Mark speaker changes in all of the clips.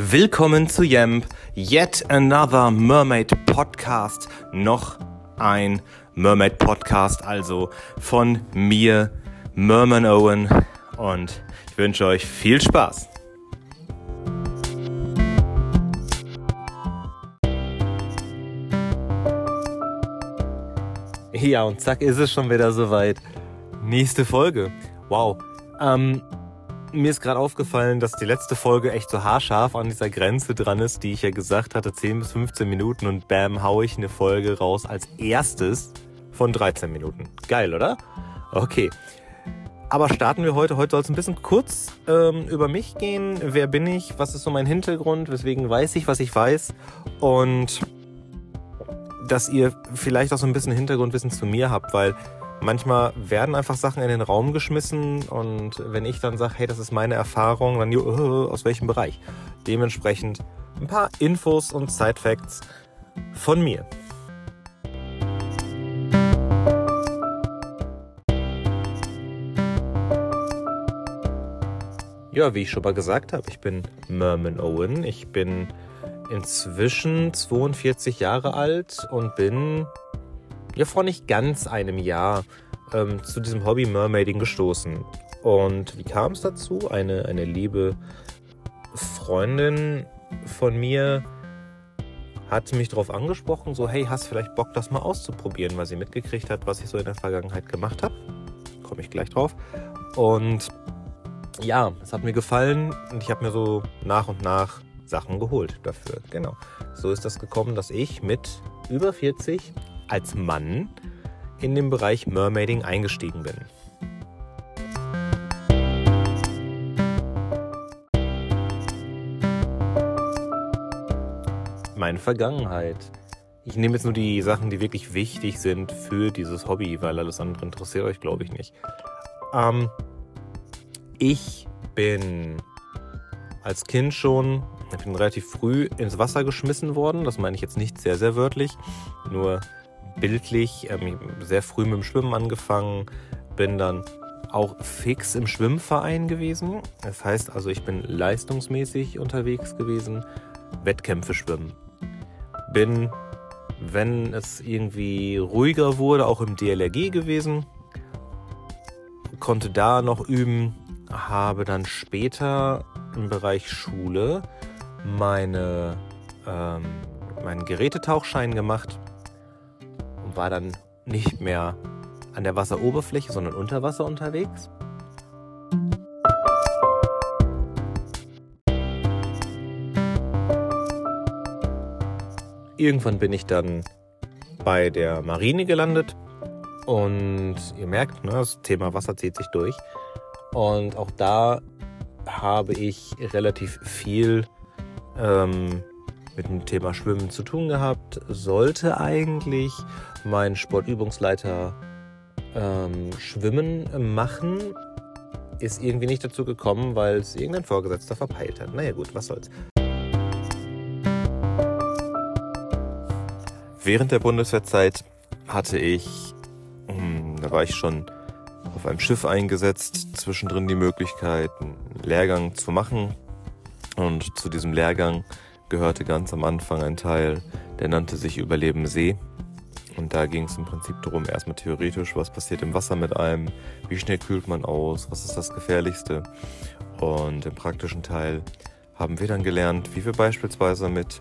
Speaker 1: Willkommen zu Yamp, yet another Mermaid Podcast. Noch ein Mermaid Podcast, also von mir, Merman Owen. Und ich wünsche euch viel Spaß. Ja, und zack ist es schon wieder soweit. Nächste Folge. Wow. Ähm, mir ist gerade aufgefallen, dass die letzte Folge echt so haarscharf an dieser Grenze dran ist, die ich ja gesagt hatte, 10 bis 15 Minuten und bam, hau ich eine Folge raus als erstes von 13 Minuten. Geil, oder? Okay. Aber starten wir heute. Heute soll es ein bisschen kurz ähm, über mich gehen. Wer bin ich? Was ist so mein Hintergrund? Weswegen weiß ich, was ich weiß? Und dass ihr vielleicht auch so ein bisschen Hintergrundwissen zu mir habt, weil manchmal werden einfach Sachen in den Raum geschmissen und wenn ich dann sage, hey, das ist meine Erfahrung, dann uh, aus welchem Bereich? Dementsprechend ein paar Infos und Side-Facts von mir. Ja, wie ich schon mal gesagt habe, ich bin Merman Owen. Ich bin inzwischen 42 Jahre alt und bin ja vor nicht ganz einem Jahr ähm, zu diesem Hobby Mermaiding gestoßen. Und wie kam es dazu? Eine, eine liebe Freundin von mir hat mich darauf angesprochen, so hey, hast vielleicht Bock, das mal auszuprobieren, weil sie mitgekriegt hat, was ich so in der Vergangenheit gemacht habe. Komme ich gleich drauf. Und ja, es hat mir gefallen und ich habe mir so nach und nach Sachen geholt dafür. Genau. So ist das gekommen, dass ich mit über 40 als Mann in den Bereich Mermaiding eingestiegen bin. Meine Vergangenheit. Ich nehme jetzt nur die Sachen, die wirklich wichtig sind für dieses Hobby, weil alles andere interessiert euch, glaube ich, nicht. Ähm, ich bin als Kind schon, ich bin relativ früh ins Wasser geschmissen worden. Das meine ich jetzt nicht sehr, sehr wörtlich, nur bildlich ähm, sehr früh mit dem Schwimmen angefangen, bin dann auch fix im Schwimmverein gewesen. Das heißt also, ich bin leistungsmäßig unterwegs gewesen, Wettkämpfe schwimmen. Bin, wenn es irgendwie ruhiger wurde, auch im DLRG gewesen, konnte da noch üben, habe dann später im Bereich Schule meine, ähm, meinen Gerätetauchschein gemacht war dann nicht mehr an der Wasseroberfläche, sondern unter Wasser unterwegs. Irgendwann bin ich dann bei der Marine gelandet und ihr merkt, ne, das Thema Wasser zieht sich durch. Und auch da habe ich relativ viel ähm, mit dem Thema Schwimmen zu tun gehabt. Sollte eigentlich mein Sportübungsleiter ähm, Schwimmen machen. Ist irgendwie nicht dazu gekommen, weil es irgendein Vorgesetzter verpeilt hat. Naja gut, was soll's. Während der Bundeswehrzeit hatte ich, hm, da war ich schon auf einem Schiff eingesetzt, zwischendrin die Möglichkeit, einen Lehrgang zu machen. Und zu diesem Lehrgang gehörte ganz am Anfang ein Teil, der nannte sich Überleben See. Und da ging es im Prinzip darum, erstmal theoretisch, was passiert im Wasser mit einem, wie schnell kühlt man aus, was ist das Gefährlichste. Und im praktischen Teil haben wir dann gelernt, wie wir beispielsweise mit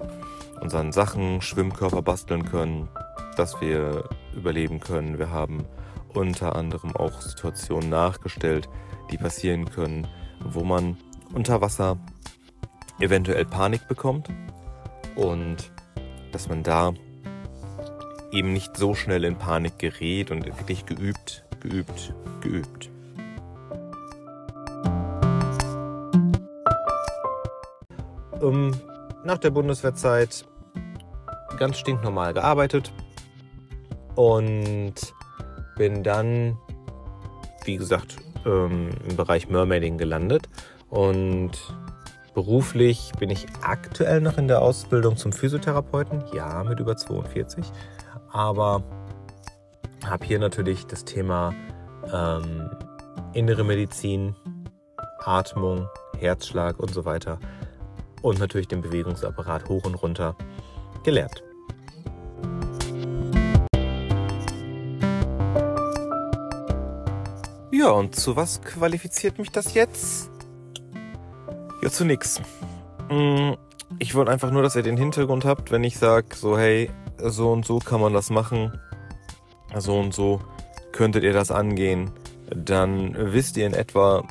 Speaker 1: unseren Sachen Schwimmkörper basteln können, dass wir überleben können. Wir haben unter anderem auch Situationen nachgestellt, die passieren können, wo man unter Wasser eventuell Panik bekommt und dass man da eben nicht so schnell in Panik gerät und wirklich geübt, geübt, geübt. Um, nach der Bundeswehrzeit ganz stinknormal gearbeitet und bin dann, wie gesagt, ähm, im Bereich Mermaiding gelandet und Beruflich bin ich aktuell noch in der Ausbildung zum Physiotherapeuten, ja, mit über 42, aber habe hier natürlich das Thema ähm, innere Medizin, Atmung, Herzschlag und so weiter und natürlich den Bewegungsapparat hoch und runter gelernt. Ja, und zu was qualifiziert mich das jetzt? Ja, zu nix. Mm, ich wollte einfach nur, dass ihr den Hintergrund habt, wenn ich sage, so hey, so und so kann man das machen, so und so könntet ihr das angehen, dann wisst ihr in etwa,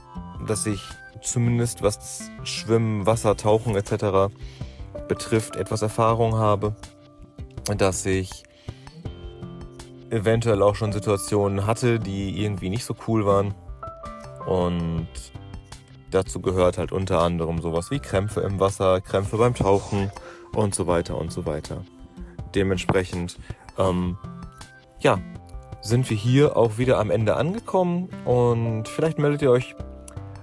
Speaker 1: dass ich zumindest was Schwimmen, Wasser, Tauchen etc. betrifft, etwas Erfahrung habe, dass ich eventuell auch schon Situationen hatte, die irgendwie nicht so cool waren. Und dazu gehört halt unter anderem sowas wie Krämpfe im Wasser, Krämpfe beim Tauchen und so weiter und so weiter. Dementsprechend, ähm, ja, sind wir hier auch wieder am Ende angekommen und vielleicht meldet ihr euch,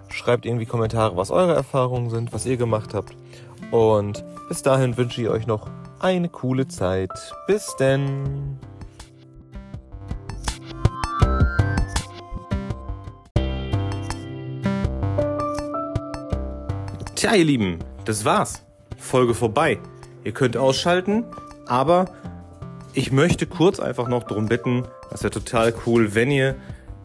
Speaker 1: schreibt irgendwie Kommentare, was eure Erfahrungen sind, was ihr gemacht habt. Und bis dahin wünsche ich euch noch eine coole Zeit. Bis denn. Tja, ihr Lieben, das war's. Folge vorbei. Ihr könnt ausschalten, aber ich möchte kurz einfach noch darum bitten, das wäre total cool, wenn ihr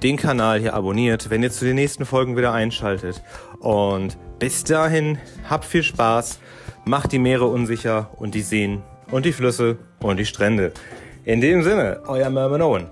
Speaker 1: den Kanal hier abonniert, wenn ihr zu den nächsten Folgen wieder einschaltet. Und bis dahin, habt viel Spaß, macht die Meere unsicher und die Seen und die Flüsse und die Strände. In dem Sinne, euer Merman Owen.